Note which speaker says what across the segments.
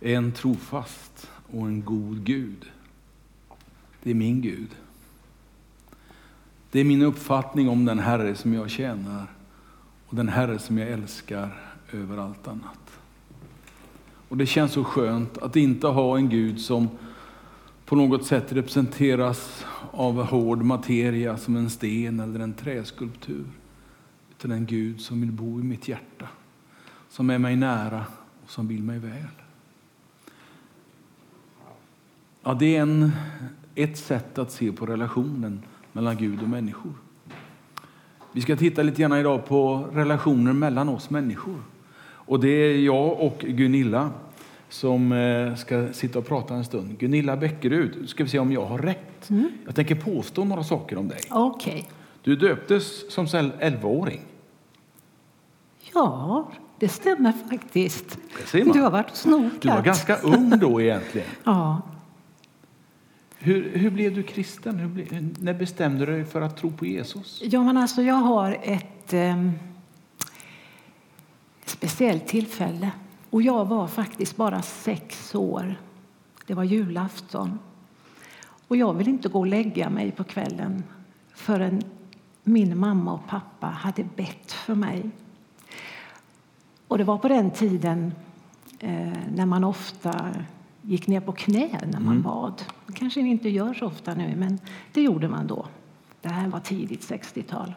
Speaker 1: är en trofast och en god Gud. Det är min Gud. Det är min uppfattning om den Herre som jag tjänar och den Herre som jag älskar över allt annat. Och Det känns så skönt att inte ha en Gud som på något sätt representeras av hård materia som en sten eller en träskulptur. Utan en Gud som vill bo i mitt hjärta, som är mig nära och som vill mig väl. Ja, det är en, ett sätt att se på relationen mellan Gud och människor. Vi ska titta lite grann idag på relationer mellan oss människor. Och det är jag och Gunilla som eh, ska sitta och prata en stund. Gunilla Bäckerud, ska vi se om jag har rätt. Mm. Jag tänker påstå några saker om dig.
Speaker 2: Okay.
Speaker 1: Du döptes som 11-åring.
Speaker 2: Ja, det stämmer faktiskt. Det du har varit snokat.
Speaker 1: Du var ganska ung då egentligen.
Speaker 2: ja.
Speaker 1: Hur, hur blev du kristen? Hur ble, när bestämde du dig för att tro på Jesus?
Speaker 2: Ja, men alltså, jag har ett eh, speciellt tillfälle. Och jag var faktiskt bara sex år. Det var julafton. Och jag ville inte gå och lägga mig på kvällen förrän min mamma och pappa hade bett för mig. Och det var på den tiden eh, när man ofta gick ner på knä när man mm. bad. Det kanske inte gör så ofta nu, men det gjorde man då. Det här var tidigt 60-tal.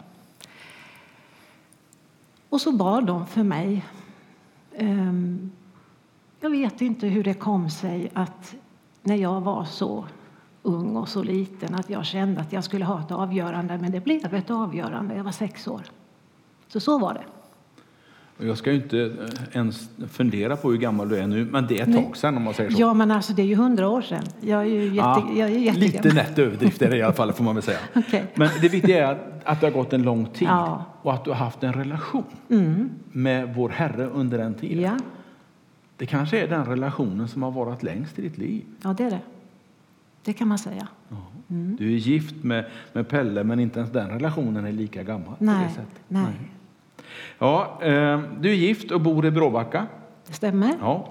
Speaker 2: Och så bad de för mig. Ehm, jag vet inte hur det kom sig att när jag var så ung och så liten att jag kände att jag skulle ha ett avgörande, men det blev ett avgörande. Jag var sex år. Så så var det.
Speaker 1: Jag ska inte eh, ens fundera på hur gammal du är nu, men det är ett tag sedan om man säger så.
Speaker 2: Ja, men alltså det är ju hundra år sedan. Jag är ju jätte, ja, jag är
Speaker 1: lite nätt överdrift är det i alla fall, får man väl säga.
Speaker 2: okay.
Speaker 1: Men det viktiga är att det har gått en lång tid ja. och att du har haft en relation mm. med vår Herre under den tiden.
Speaker 2: Ja.
Speaker 1: Det kanske är den relationen som har varit längst i ditt liv.
Speaker 2: Ja, det är det. Det kan man säga.
Speaker 1: Mm. Du är gift med, med Pelle, men inte ens den relationen är lika gammal.
Speaker 2: Nej. Nej. Nej.
Speaker 1: Ja, eh, du är gift och bor i Bråbacka.
Speaker 2: Det stämmer.
Speaker 1: Ja.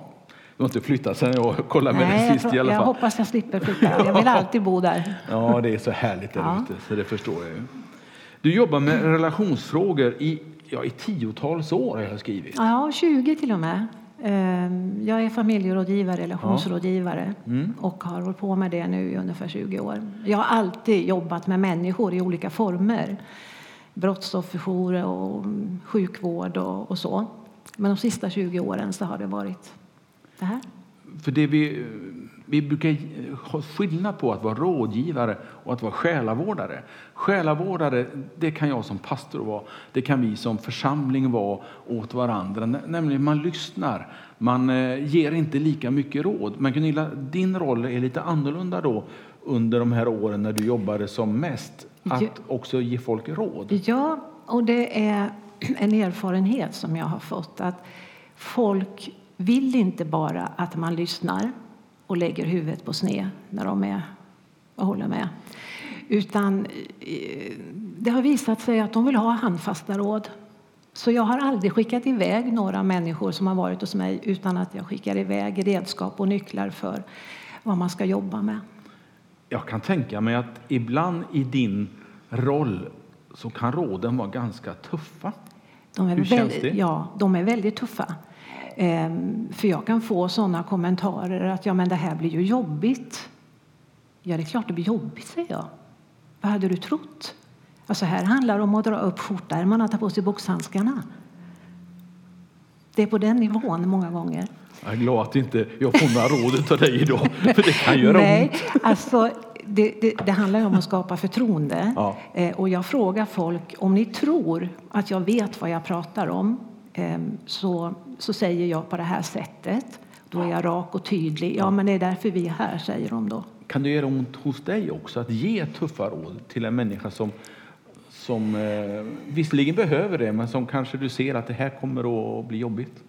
Speaker 1: Du har inte flyttat sen jag kollade med dig sist
Speaker 2: jag,
Speaker 1: i alla fall.
Speaker 2: Jag hoppas jag slipper flytta. Jag vill alltid bo där.
Speaker 1: Ja, det är så härligt där ja. ute, så det förstår jag ju. Du jobbar med relationsfrågor i, ja, i tiotals år har jag skrivit.
Speaker 2: Ja, 20 till och med. Ehm, jag är familjerådgivare, relationsrådgivare ja. mm. och har hållit på med det nu i ungefär 20 år. Jag har alltid jobbat med människor i olika former brottsofferjourer och sjukvård och, och, så. Men de sista 20 åren så har det varit det här.
Speaker 1: För det vi, vi brukar ha skillnad på att vara rådgivare och att vara själavårdare. Själavårdare, det kan jag som pastor vara. Det kan vi som församling vara åt varandra. Nämligen man lyssnar. Man eh, ger inte lika mycket råd. Men Gunilla, din roll är lite annorlunda då under de här åren när du jobbade som mest att också ge folk råd?
Speaker 2: Ja, och det är en erfarenhet som jag har fått att folk vill inte bara att man lyssnar och lägger huvudet på sned när de är och håller med. Utan eh, det har visat sig att de vill ha handfasta råd. Så jag har aldrig skickat iväg några människor som har varit hos mig utan att jag skickar iväg redskap och nycklar för vad man ska jobba med.
Speaker 1: Jag kan tänka mig att ibland i din roll så kan råden vara ganska tuffa.
Speaker 2: De är Hur känns det? Ja, de är väldigt tuffa. Ehm, för jag kan få sådana kommentarer att ja, men det här blir ju jobbigt. Ja, det är klart det blir jobbigt, säger jag. Vad hade du trott? Alltså här handlar det om att dra upp skjortärmarna och ta på sig boxhandskarna. Det är på den nivån många gånger.
Speaker 1: Jag är glad att inte jag får några råd av dig idag, för det kan göra
Speaker 2: Nej, ont. Alltså, det, det, det, handlar om att skapa förtroende. Ja. Eh, och jag frågar folk, om ni tror att jag vet vad jag pratar om, eh, så, så säger jag på det här sättet. Då är jag rak och tydlig. Ja, men det är därför vi är här, säger de då.
Speaker 1: Kan det göra ont hos dig också att ge tuffa råd till en människa som som eh, visserligen behöver det, men som kanske du ser att det här kommer att bli jobbigt?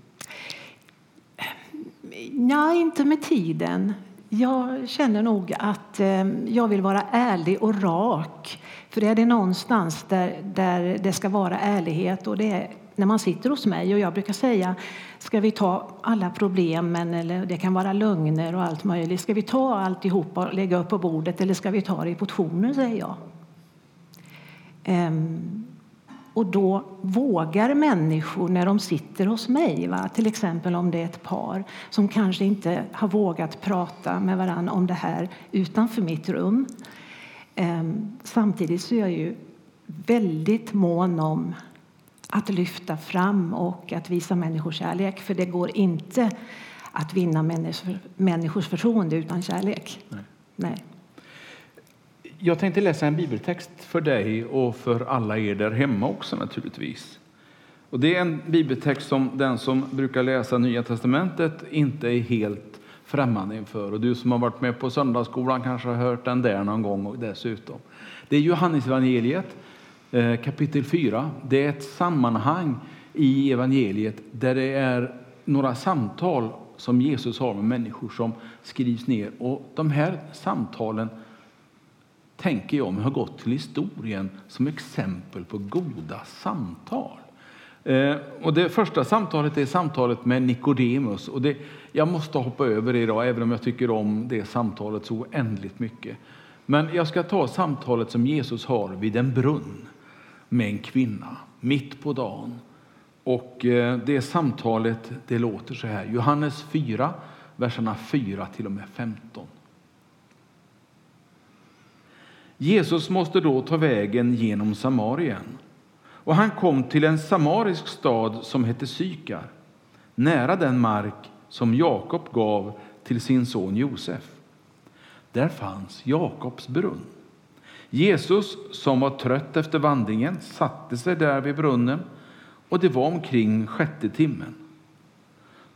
Speaker 2: Nej, inte med tiden. Jag känner nog att eh, jag vill vara ärlig och rak. För är det någonstans där, där det ska vara ärlighet och det är när man sitter hos mig och jag brukar säga ska vi ta alla problemen eller det kan vara lögner och allt möjligt. Ska vi ta alltihop och lägga upp på bordet eller ska vi ta det i portioner, säger jag. Ehm, och då vågar människor när de sitter hos mig, va? till exempel om det är ett par som kanske inte har vågat prata med varandra om det här utanför mitt rum. Ehm, samtidigt så är jag ju väldigt mån om att lyfta fram och att visa människor kärlek. För det går inte att vinna människors förtroende utan kärlek. Nej. Nej.
Speaker 1: Jag tänkte läsa en bibeltext för dig och för alla er där hemma också naturligtvis. Och det är en bibeltext som den som brukar läsa Nya testamentet inte är helt främmande inför. Och du som har varit med på söndagsskolan kanske har hört den där någon gång dessutom. Det är Johannes evangeliet eh, kapitel 4. Det är ett sammanhang i evangeliet där det är några samtal som Jesus har med människor som skrivs ner. Och de här samtalen tänker jag har gått till historien som exempel på goda samtal. Eh, och det första samtalet är samtalet med Nikodemus. Och det, jag måste hoppa över det idag, även om jag tycker om det samtalet så oändligt mycket. Men jag ska ta samtalet som Jesus har vid en brunn med en kvinna mitt på dagen. Och eh, det samtalet det låter så här. Johannes 4, verserna 4 till och med 15. Jesus måste då ta vägen genom Samarien. Och han kom till en samarisk stad som hette Sykar, nära den mark som Jakob gav till sin son Josef. Där fanns Jakobs brunn. Jesus, som var trött efter vandringen, satte sig där vid brunnen och det var omkring sjätte timmen.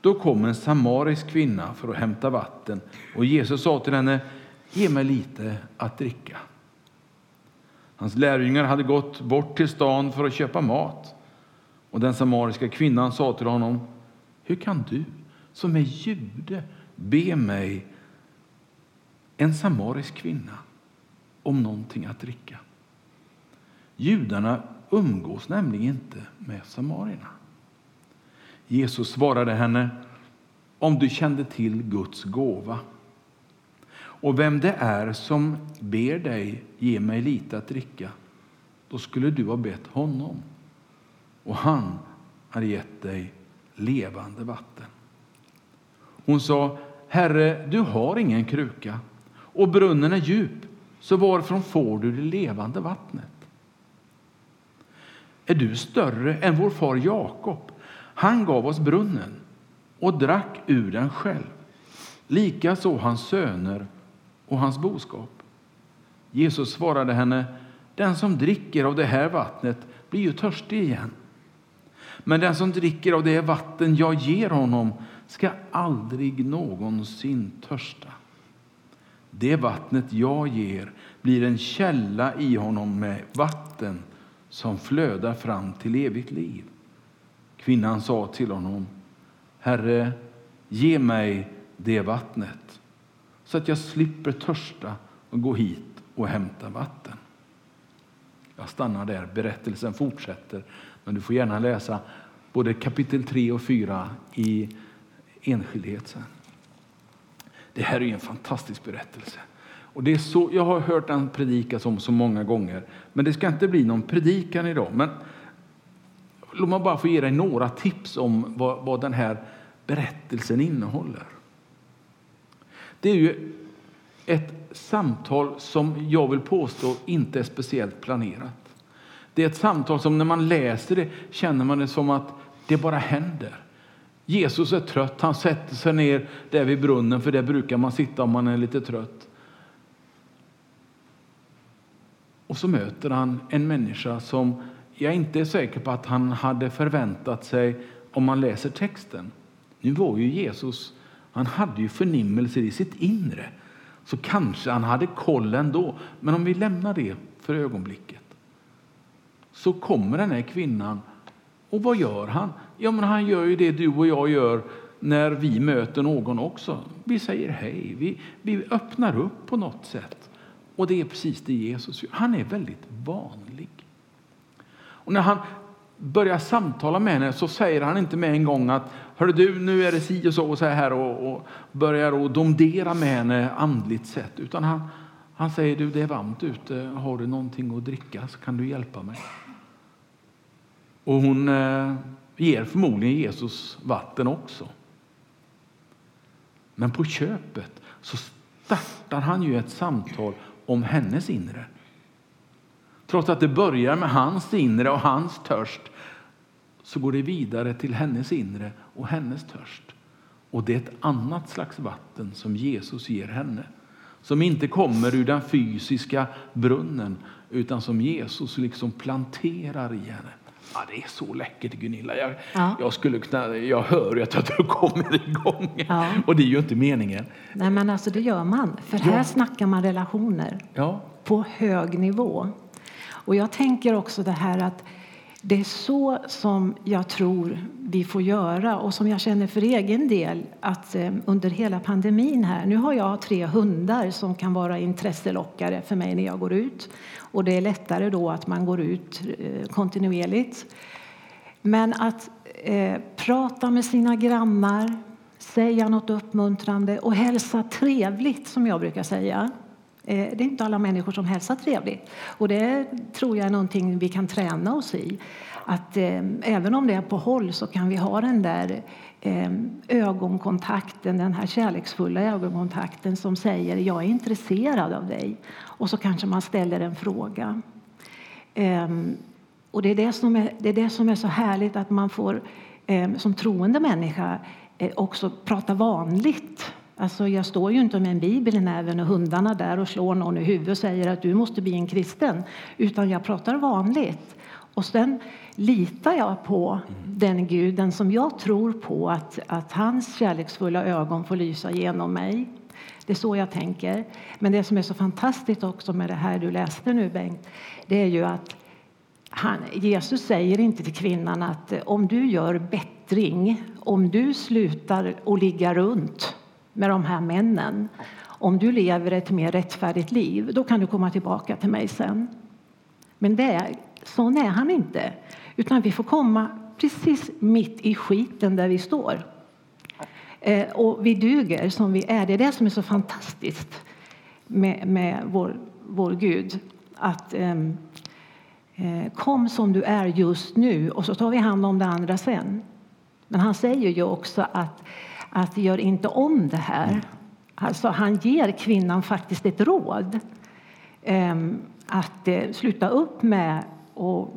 Speaker 1: Då kom en samarisk kvinna för att hämta vatten och Jesus sa till henne, ge mig lite att dricka. Hans lärjungar hade gått bort till stan för att köpa mat och den samariska kvinnan sa till honom, hur kan du som är jude be mig, en samarisk kvinna, om någonting att dricka. Judarna umgås nämligen inte med samarierna. Jesus svarade henne, om du kände till Guds gåva och vem det är som ber dig ge mig lite att dricka, då skulle du ha bett honom och han har gett dig levande vatten. Hon sa, Herre, du har ingen kruka och brunnen är djup. Så varifrån får du det levande vattnet? Är du större än vår far Jakob? Han gav oss brunnen och drack ur den själv. Likaså hans söner och hans boskap. Jesus svarade henne, den som dricker av det här vattnet blir ju törstig igen. Men den som dricker av det vatten jag ger honom ska aldrig någonsin törsta. Det vattnet jag ger blir en källa i honom med vatten som flödar fram till evigt liv. Kvinnan sa till honom, Herre, ge mig det vattnet så att jag slipper törsta och gå hit och hämta vatten. Jag stannar där, berättelsen fortsätter, men du får gärna läsa både kapitel 3 och 4 i enskildhet sen. Det här är en fantastisk berättelse. Och det är så, jag har hört den predikas om så många gånger, men det ska inte bli någon predikan idag. Men låt mig bara få ge dig några tips om vad, vad den här berättelsen innehåller. Det är ju ett samtal som jag vill påstå inte är speciellt planerat. Det är ett samtal som när man läser det känner man det som att det bara händer. Jesus är trött, han sätter sig ner där vid brunnen, för där brukar man sitta om man är lite trött. Och så möter han en människa som jag inte är säker på att han hade förväntat sig om man läser texten. Nu var ju Jesus, han hade ju förnimmelser i sitt inre, så kanske han hade koll ändå. Men om vi lämnar det för ögonblicket så kommer den här kvinnan och vad gör han? Ja, men han gör ju det du och jag gör när vi möter någon också. Vi säger hej, vi, vi öppnar upp på något sätt. Och det är precis det Jesus gör. Han är väldigt vanlig. Och när han börjar samtala med henne så säger han inte med en gång att Hörru du, nu är det si och så och så här och, och börjar och domdera med henne andligt sett. Utan han, han säger du, det är varmt ute. Har du någonting att dricka så kan du hjälpa mig. Och hon eh, ger förmodligen Jesus vatten också. Men på köpet så startar han ju ett samtal om hennes inre. Trots att det börjar med hans inre och hans törst så går det vidare till hennes inre och hennes törst. Och det är ett annat slags vatten som Jesus ger henne. Som inte kommer ur den fysiska brunnen utan som Jesus liksom planterar i henne. Ja, det är så läckert Gunilla. Jag, ja. jag, skulle kunna, jag hör ju att du kommer igång. Ja. Och det är ju inte meningen.
Speaker 2: Nej men alltså det gör man. För här ja. snackar man relationer. Ja. På hög nivå. Och jag tänker också det här att det är så som jag tror vi får göra och som jag känner för egen del att eh, under hela pandemin här. Nu har jag tre hundar som kan vara intresselockare för mig när jag går ut och det är lättare då att man går ut eh, kontinuerligt. Men att eh, prata med sina grannar, säga något uppmuntrande och hälsa trevligt som jag brukar säga. Eh, det är inte alla människor som hälsar trevligt. Och det tror jag är någonting vi kan träna oss i. Att eh, även om det är på håll så kan vi ha den där eh, ögonkontakten, den här kärleksfulla ögonkontakten som säger jag är intresserad av dig. Och så kanske man ställer en fråga. Eh, och det är det, som är, det är det som är så härligt att man får ehm, som troende människa eh, också prata vanligt Alltså jag står ju inte med en bibel i näven och hundarna där och slår någon i huvudet och säger att du måste bli en kristen. Utan jag pratar vanligt. Och sen litar jag på den guden som jag tror på att, att hans kärleksfulla ögon får lysa genom mig. Det är så jag tänker. Men det som är så fantastiskt också med det här du läste nu Bengt, det är ju att han, Jesus säger inte till kvinnan att om du gör bättring, om du slutar att ligga runt med de här männen. Om du lever ett mer rättfärdigt liv, då kan du komma tillbaka till mig sen. Men det, sån är han inte. Utan vi får komma precis mitt i skiten där vi står. Eh, och vi duger som vi är. Det är det som är så fantastiskt med, med vår, vår Gud. Att ehm, eh, kom som du är just nu och så tar vi hand om det andra sen. Men han säger ju också att att gör inte om det här. Alltså, han ger kvinnan faktiskt ett råd. Um, att uh, sluta upp med att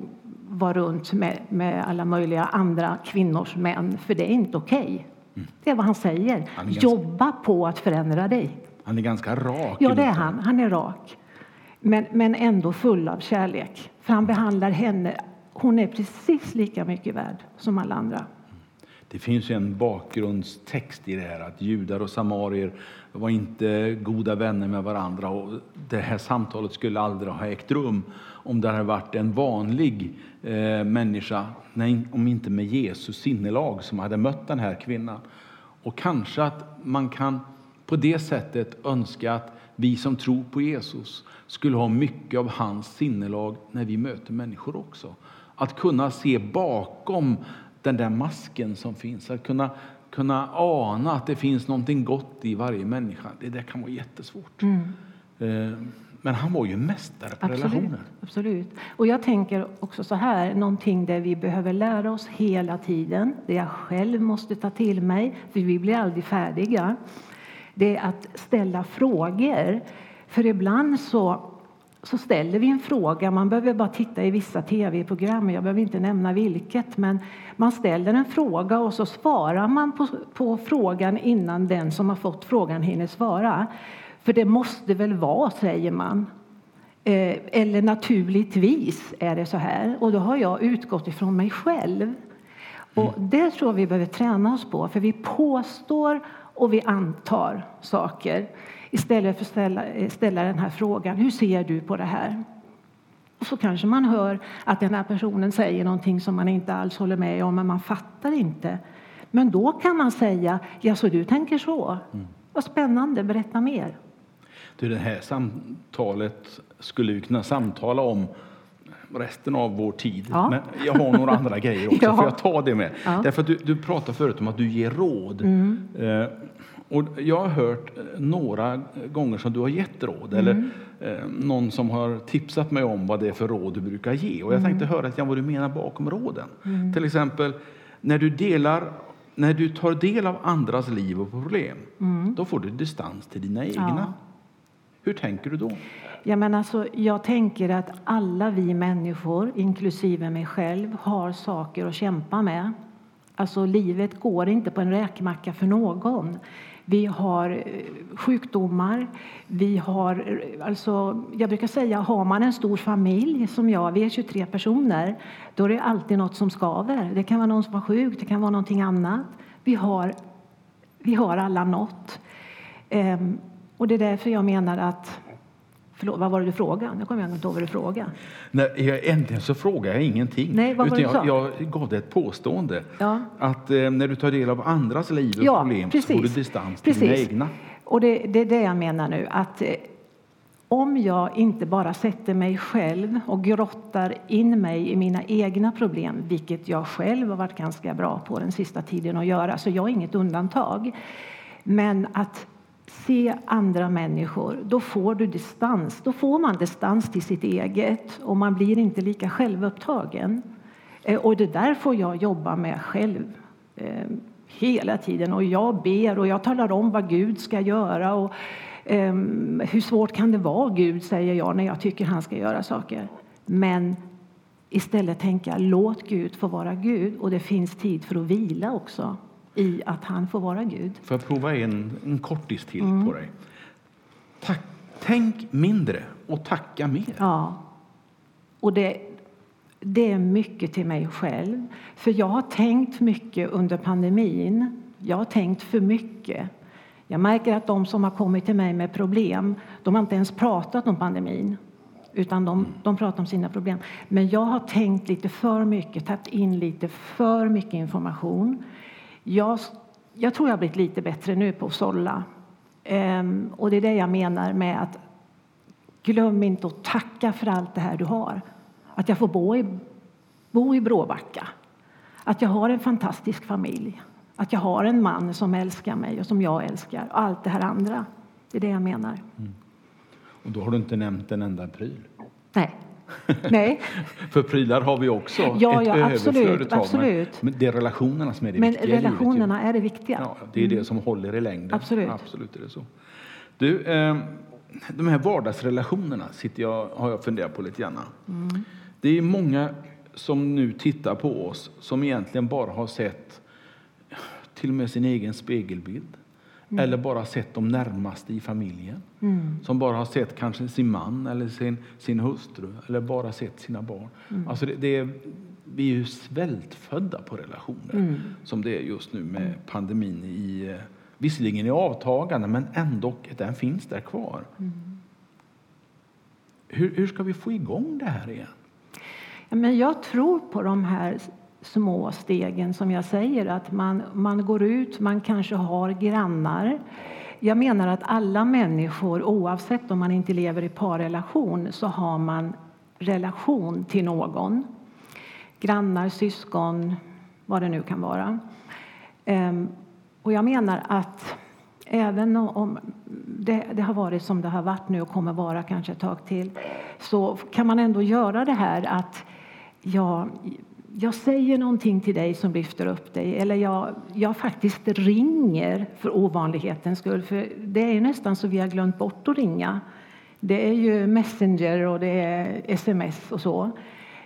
Speaker 2: vara runt med, med, alla möjliga andra kvinnors män, för det är inte okej. Okay. Mm. Det är vad han säger. Han ganska... Jobba på att förändra dig.
Speaker 1: Han är ganska rak.
Speaker 2: Ja, det är han. Han är rak. Men, men ändå full av kärlek. För han behandlar henne, hon är precis lika mycket värd som alla andra.
Speaker 1: Det finns en bakgrundstext i det här att judar och samarier var inte goda vänner med varandra och det här samtalet skulle aldrig ha ägt rum om det hade varit en vanlig eh, människa, nej, om inte med Jesus sinnelag, som hade mött den här kvinnan. Och kanske att man kan på det sättet önska att vi som tror på Jesus skulle ha mycket av hans sinnelag när vi möter människor också. Att kunna se bakom den där masken som finns. Att kunna, kunna ana att det finns någonting gott i varje människa. Det där kan vara jättesvårt. Mm. Eh, men han var ju mästare på absolut, relationer.
Speaker 2: Absolut. Och jag tänker också så här, någonting där vi behöver lära oss hela tiden, det jag själv måste ta till mig, för vi blir aldrig färdiga. Det är att ställa frågor. För ibland så så ställer vi en fråga. Man behöver bara titta i vissa tv-program, jag behöver inte nämna vilket, men man ställer en fråga och så svarar man på, på frågan innan den som har fått frågan hinner svara. För det måste väl vara, säger man. Eh, eller naturligtvis är det så här. Och då har jag utgått ifrån mig själv. Och mm. det tror jag vi behöver träna oss på, för vi påstår och vi antar saker istället för att ställa, ställa den här frågan. Hur ser du på det här? Och så kanske man hör att den här personen säger någonting som man inte alls håller med om, men man fattar inte. Men då kan man säga, ja så du tänker så? Mm. Vad spännande, berätta mer.
Speaker 1: Du, det här samtalet skulle vi kunna samtala om resten av vår tid.
Speaker 2: Ja.
Speaker 1: Men jag har några andra grejer också.
Speaker 2: Ja.
Speaker 1: Får jag ta det med?
Speaker 2: Ja.
Speaker 1: Därför du, du pratade förut om att du ger råd.
Speaker 2: Mm.
Speaker 1: Eh, och jag har hört eh, några gånger som du har gett råd. Eller
Speaker 2: Mm.
Speaker 1: eh, någon som har tipsat mig om vad det är för råd du brukar ge. Och jag
Speaker 2: Mm.
Speaker 1: tänkte höra lite grann vad du menar bakom råden. Till exempel, när du delar när du tar del av andras liv och problem, då får du distans till dina egna.
Speaker 2: Mm. Ja.
Speaker 1: Hur tänker du då?
Speaker 2: Ja, men alltså, jag tänker att alla vi människor, inklusive mig själv, har saker att kämpa med. Alltså, livet går inte på en räkmacka för någon. Vi har eh, sjukdomar. Vi har, eh, alltså, jag brukar säga har man en stor familj som jag, vi är 23 personer, då är det alltid något som skaver. Det kan vara någon som var sjuk, det kan vara någonting annat. Vi har, vi har alla något. Ehm, och det är därför jag menar att Förlåt, vad var det du frågade? Nu kommer jag inte ihåg vad du frågade.
Speaker 1: Nej, jag, äntligen så frågar jag ingenting.
Speaker 2: Nej, vad var det
Speaker 1: jag,
Speaker 2: du
Speaker 1: jag gav dig ett påstående.
Speaker 2: Ja.
Speaker 1: Att eh, när du tar del av andras liv och
Speaker 2: Ja,
Speaker 1: problem så
Speaker 2: precis.
Speaker 1: får du distans till dina
Speaker 2: Precis.
Speaker 1: egna.
Speaker 2: Och det, det är det jag menar nu. Att eh, om jag inte bara sätter mig själv och grottar in mig i mina egna problem, vilket jag själv har varit ganska bra på den sista tiden att göra, så jag är inget undantag. Men att se andra människor, då får du distans. Då får man distans till sitt eget och man blir inte lika självupptagen. Eh, och det där får jag jobba med själv eh, hela tiden. Och jag ber och jag talar om vad Gud ska göra. Och, ehm, hur svårt kan det vara, Gud, säger jag när jag tycker han ska göra saker. Men istället tänka, låt Gud få vara Gud. Och det finns tid för att vila också i att han får vara Gud.
Speaker 1: Får jag prova en, en kortis till
Speaker 2: Mm.
Speaker 1: på dig? Tack, tänk mindre och tacka mer.
Speaker 2: Ja. Och det, det är mycket till mig själv. För jag har tänkt mycket under pandemin. Jag har tänkt för mycket. Jag märker att de som har kommit till mig med problem, de har inte ens pratat om pandemin. Utan de, de pratar om sina problem. Men jag har tänkt lite för mycket, tagit in lite för mycket information. Jag, jag tror jag har blivit lite bättre nu på att sålla. Ehm, och det är det jag menar med att Glöm inte att tacka för allt det här du har. Att jag får bo i, bo i Bråbacka. Att jag har en fantastisk familj. Att jag har en man som älskar mig och som jag älskar. Och allt det här andra. Det är det jag menar.
Speaker 1: Och då har du inte nämnt en enda pryl.
Speaker 2: Nej. Nej.
Speaker 1: För prylar har vi också
Speaker 2: Ja,
Speaker 1: ett
Speaker 2: ja,
Speaker 1: överflöd
Speaker 2: absolut,
Speaker 1: men-
Speaker 2: absolut.
Speaker 1: Men det är relationerna som är det
Speaker 2: Men
Speaker 1: viktiga. livet ju.
Speaker 2: relationerna är det viktiga.
Speaker 1: Ja, det är det som håller i längden.
Speaker 2: Absolut.
Speaker 1: Absolut är det så. Du, eh, de här vardagsrelationerna sitter jag, har jag funderat på lite grann.
Speaker 2: Mm.
Speaker 1: Det är många som nu tittar på oss som egentligen bara har sett till och med sin egen spegelbild.
Speaker 2: Mm.
Speaker 1: Eller bara sett de närmaste i familjen. Som bara har sett kanske sin man eller sin, sin hustru. Eller bara sett sina barn.
Speaker 2: Mm.
Speaker 1: Alltså det, det är, vi är ju svältfödda på relationer.
Speaker 2: Mm.
Speaker 1: Som det är just nu med pandemin. i eh, Visserligen i avtagande, men ändå den finns där kvar.
Speaker 2: Mm.
Speaker 1: Hur, hur ska vi få igång det här igen?
Speaker 2: Men jag tror på de här små stegen som jag säger. Att man, man går ut, man kanske har grannar. Jag menar att alla människor, oavsett om man inte lever i parrelation, så har man relation till någon. Grannar, syskon, vad det nu kan vara. Ehm, och jag menar att även om det, det har varit som det har varit nu och kommer vara kanske ett tag till så kan man ändå göra det här att jag, jag säger någonting till dig som lyfter upp dig eller jag, jag faktiskt ringer för ovanlighetens skull. För det är ju nästan så vi har glömt bort att ringa. Det är ju Messenger och det är sms och så.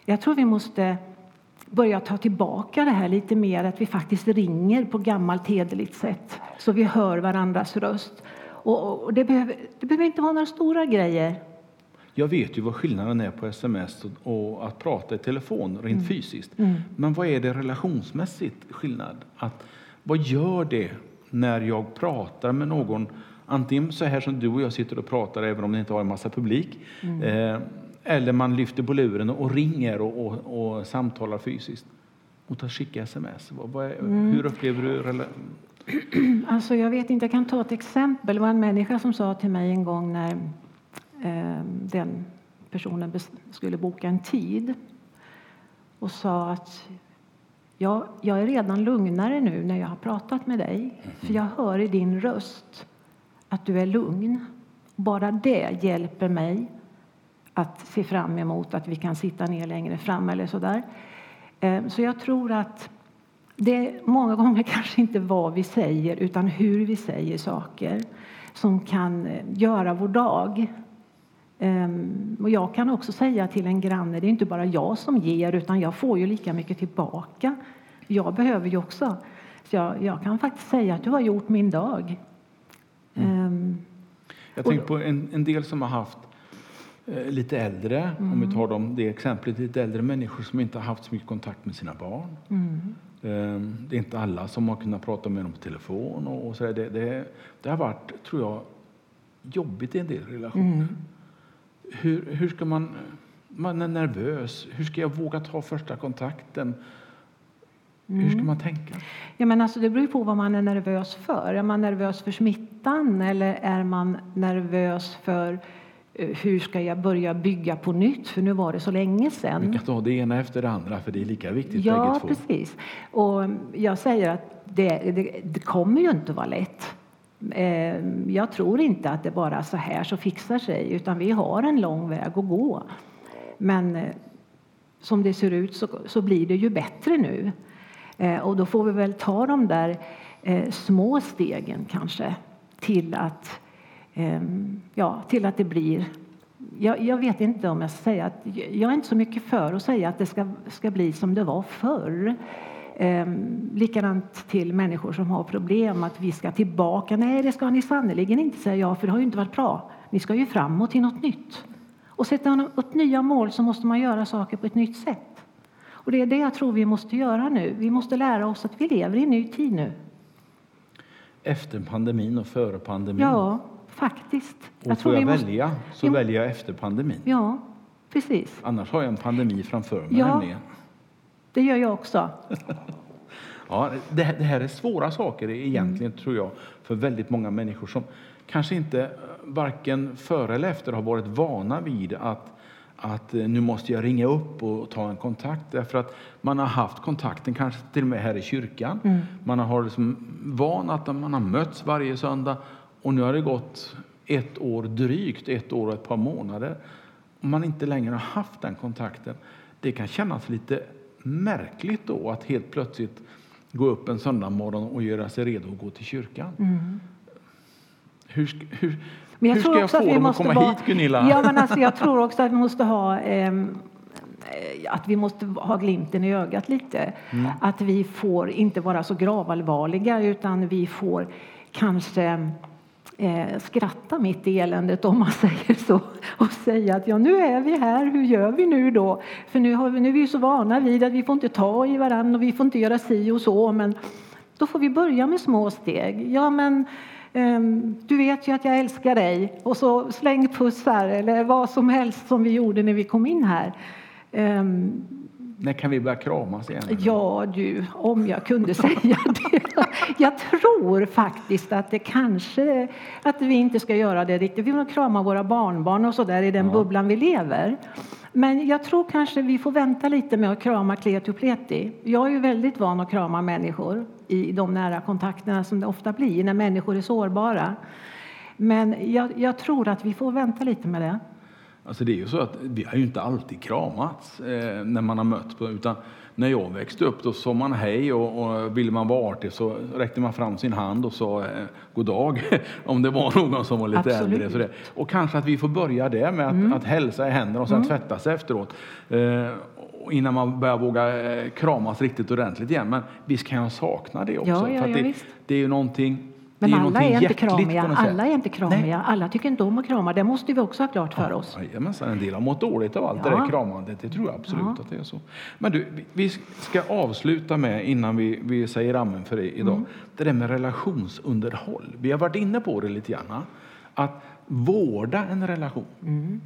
Speaker 2: Jag tror vi måste börja ta tillbaka det här lite mer, att vi faktiskt ringer på gammalt hederligt sätt så vi hör varandras röst. Och, och det, behöver, det behöver inte vara några stora grejer.
Speaker 1: Jag vet ju vad skillnaden är på sms och, att prata i telefon rent
Speaker 2: Mm.
Speaker 1: fysiskt. Men vad är det relationsmässigt skillnad? Att, vad gör det när jag pratar med någon, antingen så här som du och jag sitter och pratar även om det inte har en massa publik,
Speaker 2: Mm.
Speaker 1: eh, eller man lyfter på luren och ringer och, och, och samtalar fysiskt. Mot att skicka sms. Vad, vad är,
Speaker 2: Mm.
Speaker 1: Hur upplever du rela-
Speaker 2: Alltså jag vet inte, jag kan ta ett exempel. Det var en människa som sa till mig en gång när Ehm, den personen skulle boka en tid och sa att ja, jag är redan lugnare nu när jag har pratat med dig. För jag hör i din röst att du är lugn. Bara det hjälper mig att se fram emot att vi kan sitta ner längre fram eller sådär. Ehm, så jag tror att det är många gånger kanske inte vad vi säger utan hur vi säger saker som kan eh, göra vår dag. Ehm, Och jag kan också säga till en granne, det är inte bara jag som ger utan jag får ju lika mycket tillbaka. Jag behöver ju också. Så jag, jag kan faktiskt säga att du har gjort min dag. Ehm,
Speaker 1: Jag tänker på en, en del som har haft eh, lite äldre, om vi tar dem, det exemplet, lite äldre människor som inte har haft så mycket kontakt med sina barn. Eh, det är inte alla som har kunnat prata med dem på telefon. Och, och så det, det, det har varit, tror jag, jobbigt i en del relationer. Hur, hur ska man... Man är nervös. Hur ska jag våga ta första kontakten? Hur ska man tänka?
Speaker 2: Ja, men alltså, det beror på vad man är nervös för. Är man nervös för smittan eller är man nervös för eh, hur ska jag börja bygga på nytt? För nu var det så länge
Speaker 1: Vi
Speaker 2: sedan.
Speaker 1: kan ta det ena efter det andra, för det är lika viktigt
Speaker 2: Ja, precis. Och jag säger att det, det, det kommer ju inte vara lätt. Eh, jag tror inte att det bara så här så fixar sig, utan vi har en lång väg att gå. Men eh, som det ser ut så, så blir det ju bättre nu. Eh, och då får vi väl ta de där små stegen kanske till att, ehm, ja, till att det blir jag, jag vet inte om jag ska säga att jag är inte så mycket för att säga att det ska, ska bli som det var förr. Ehm, likadant till människor som har problem, att vi ska tillbaka. Nej, det ska ni sannerligen inte säga ja, för det har ju inte varit bra. Ni ska ju framåt till något nytt. Och sätter man upp nya mål så måste man göra saker på ett nytt sätt. Och det är det jag tror vi måste göra nu. Vi måste lära oss att vi lever i en ny tid nu.
Speaker 1: Efter pandemin och före pandemin.
Speaker 2: Ja, faktiskt.
Speaker 1: och får
Speaker 2: vi
Speaker 1: jag
Speaker 2: måste-
Speaker 1: välja så
Speaker 2: Jo.
Speaker 1: väljer jag efter pandemin.
Speaker 2: Ja, precis.
Speaker 1: Annars har jag en pandemi framför mig.
Speaker 2: Ja.
Speaker 1: nämligen.
Speaker 2: Det gör jag också.
Speaker 1: Ja, det, det här är svåra saker egentligen, tror jag, för väldigt många människor som kanske inte eh, varken före eller efter har varit vana vid att att eh, nu måste jag ringa upp och ta en kontakt därför att man har haft kontakten kanske till och med här i kyrkan. Man har liksom van att man har mötts varje söndag och nu har det gått ett år drygt, ett år och ett par månader. Om man inte längre har haft den kontakten. Det kan kännas lite märkligt då att helt plötsligt gå upp en söndag morgon och göra sig redo att gå till kyrkan. Hur, ska- hur,
Speaker 2: Men jag
Speaker 1: hur
Speaker 2: tror
Speaker 1: ska jag
Speaker 2: också
Speaker 1: få
Speaker 2: att vi
Speaker 1: dem att komma
Speaker 2: vara,
Speaker 1: hit, Gunilla?
Speaker 2: Ja, men alltså, jag tror också att vi måste ha ehm, eh, att vi måste ha glimten i ögat lite.
Speaker 1: Mm.
Speaker 2: Att vi får inte vara så gravallvarliga utan vi får kanske eh, skratta mitt i eländet om man säger så och säga att ja, nu är vi här, hur gör vi nu då? För nu, har vi, nu är vi så vana vid att vi får inte ta i varandra och vi får inte göra si och så men då får vi börja med små steg. Ja, men ehm, du vet ju att jag älskar dig. Och så släng pussar eller vad som helst som vi gjorde när vi kom in här. Ehm,
Speaker 1: När kan vi börja kramas igen?
Speaker 2: Ja, du, om jag kunde säga det. Jag tror faktiskt att det kanske att vi inte ska göra det riktigt. Vi vill krama våra barnbarn och så där i den bubblan vi lever. Men jag tror kanske vi får vänta lite med att krama kleti och pleti. Jag är ju väldigt van att krama människor i de nära kontakterna som det ofta blir när människor är sårbara. Men jag, jag tror att vi får vänta lite med det.
Speaker 1: Alltså det är ju så att vi har ju inte alltid kramats eh, när man har mötts. Utan när jag växte upp då sa man hej och, och ville man vara artig så räckte man fram sin hand och sa eh, god dag om det var någon som var lite
Speaker 2: Absolut.
Speaker 1: äldre. Så det. Och kanske att vi får börja där med att, att hälsa i händerna och sen tvätta sig efteråt. Eh, innan man börjar våga eh, kramas riktigt ordentligt igen. Men visst kan jag sakna det också.
Speaker 2: Ja, ja,
Speaker 1: för
Speaker 2: ja,
Speaker 1: det, det är ju någonting
Speaker 2: Men
Speaker 1: det är
Speaker 2: alla är inte kramiga. Alla är inte kramiga. Alla tycker inte om att krama. Det måste vi också ha klart för oss.
Speaker 1: Jajamensan, en del har mått dåligt av allt det
Speaker 2: Ja.
Speaker 1: där kramandet. Det tror jag absolut
Speaker 2: Ja.
Speaker 1: att det är så. Men du, vi- vi ska avsluta med, innan vi, vi säger amen för det idag,
Speaker 2: Mm.
Speaker 1: det där med relationsunderhåll. Vi har varit inne på det lite grann. Att vårda en relation.
Speaker 2: Mm.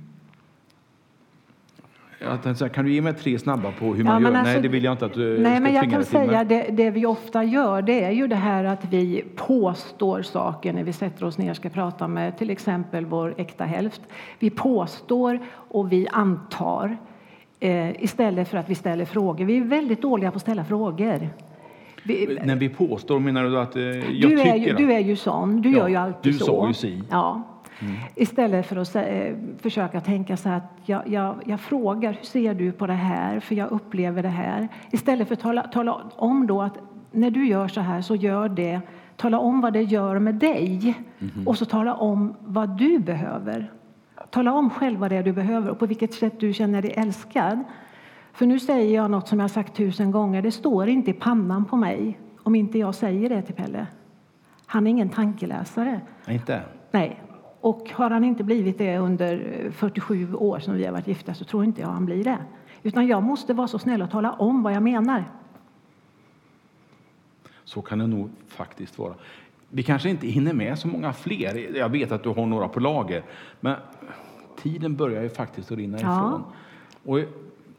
Speaker 1: Jag tänkte kan du ge mig tre snabba på hur man
Speaker 2: Ja,
Speaker 1: gör?
Speaker 2: alltså-
Speaker 1: nej, det vill jag inte att du
Speaker 2: Nej, men jag kan säga det, det vi ofta gör det är ju det här att vi påstår saker när vi sätter oss ner och ska prata med till exempel vår äkta hälft. Vi påstår och vi antar eh, istället för att vi ställer frågor. Vi är väldigt dåliga på att ställa frågor. Vi,
Speaker 1: När vi påstår, menar du att eh, jag
Speaker 2: du,
Speaker 1: tycker
Speaker 2: är ju,
Speaker 1: att-
Speaker 2: du är ju sån, du
Speaker 1: Ja,
Speaker 2: gör ju alltid
Speaker 1: du
Speaker 2: så.
Speaker 1: sa ju si.
Speaker 2: Ja. Istället för att eh, försöka tänka så att jag, jag, jag frågar hur ser du på det här, för jag upplever det här. Istället för att tala, tala om då att när du gör så här så gör det, tala om vad det gör med dig och så tala om vad du behöver. Tala om själv vad det är du behöver och på vilket sätt du känner dig älskad. För nu säger jag något som jag sagt tusen gånger, det står inte i pannan på mig om inte jag säger det till Pelle. Han är ingen tankeläsare.
Speaker 1: Inte?
Speaker 2: Nej. Och har han inte blivit det under eh, 47 år som vi har varit gifta så tror inte jag han blir det. Utan jag måste vara så snäll och tala om vad jag menar.
Speaker 1: Så kan det nog faktiskt vara. Vi kanske inte hinner med så många fler. Jag vet att du har några på lager. Men tiden börjar ju faktiskt att rinna
Speaker 2: Ja.
Speaker 1: ifrån. Och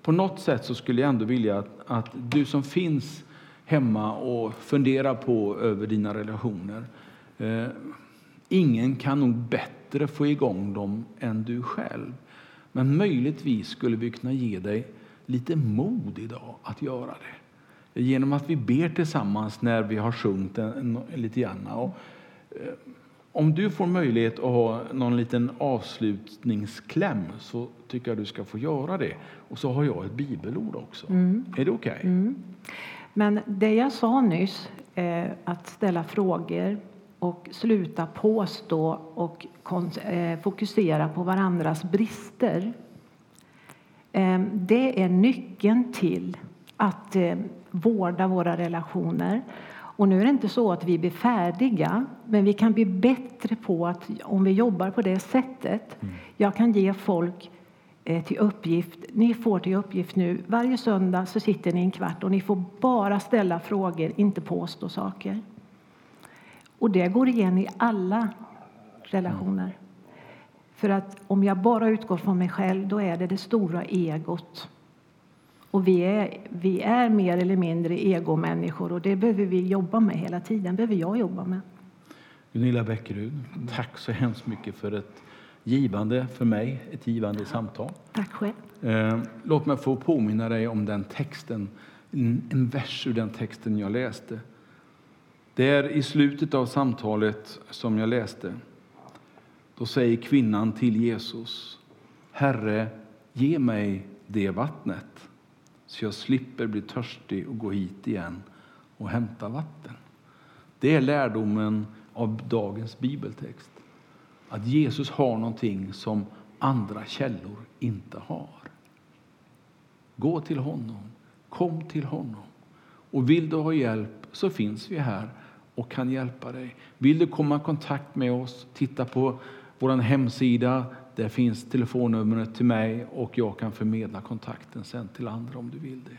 Speaker 1: på något sätt så skulle jag ändå vilja att, att du som finns hemma och funderar på över dina relationer. Eh, ingen kan nog bättre få igång dem än du själv. Men möjligtvis skulle vi kunna ge dig lite mod idag att göra det. Genom att vi ber tillsammans när vi har sjungit en, lite grann. Och, eh, om du får möjlighet att ha någon liten avslutningskläm så tycker jag du ska få göra det. Och så har jag ett bibelord också. Är det okej?
Speaker 2: Men det jag sa nyss, eh, att ställa frågor och sluta påstå och eh, fokusera på varandras brister. Eh, det är nyckeln till att eh, vårda våra relationer. Och nu är det inte så att vi blir färdiga, men vi kan bli bättre på att om vi jobbar på det sättet. Jag kan ge folk eh, till uppgift. Ni får till uppgift nu, varje söndag så sitter ni en kvart och ni får bara ställa frågor, inte påstå saker. Och det går igen i alla relationer. För att om jag bara utgår från mig själv, då är det det stora egot. Och vi är, vi är mer eller mindre egomänniskor och det behöver vi jobba med hela tiden. behöver jag jobba med.
Speaker 1: Gunilla Bäckerud, tack så hemskt mycket för ett givande, för mig, ett givande samtal.
Speaker 2: Tack själv.
Speaker 1: Eh, låt mig få påminna dig om den texten, en, vers ur den texten jag läste. Det är i slutet av samtalet som jag läste. Då säger kvinnan till Jesus, Herre, ge mig det vattnet så jag slipper bli törstig och gå hit igen och hämta vatten. Det är lärdomen av dagens bibeltext. Att Jesus har någonting som andra källor inte har. Gå till honom, kom till honom. Och vill du ha hjälp så finns vi här och kan hjälpa dig. Vill du komma i kontakt med oss, titta på vår hemsida. Där finns telefonnumret till mig och jag kan förmedla kontakten sen till andra om du vill det.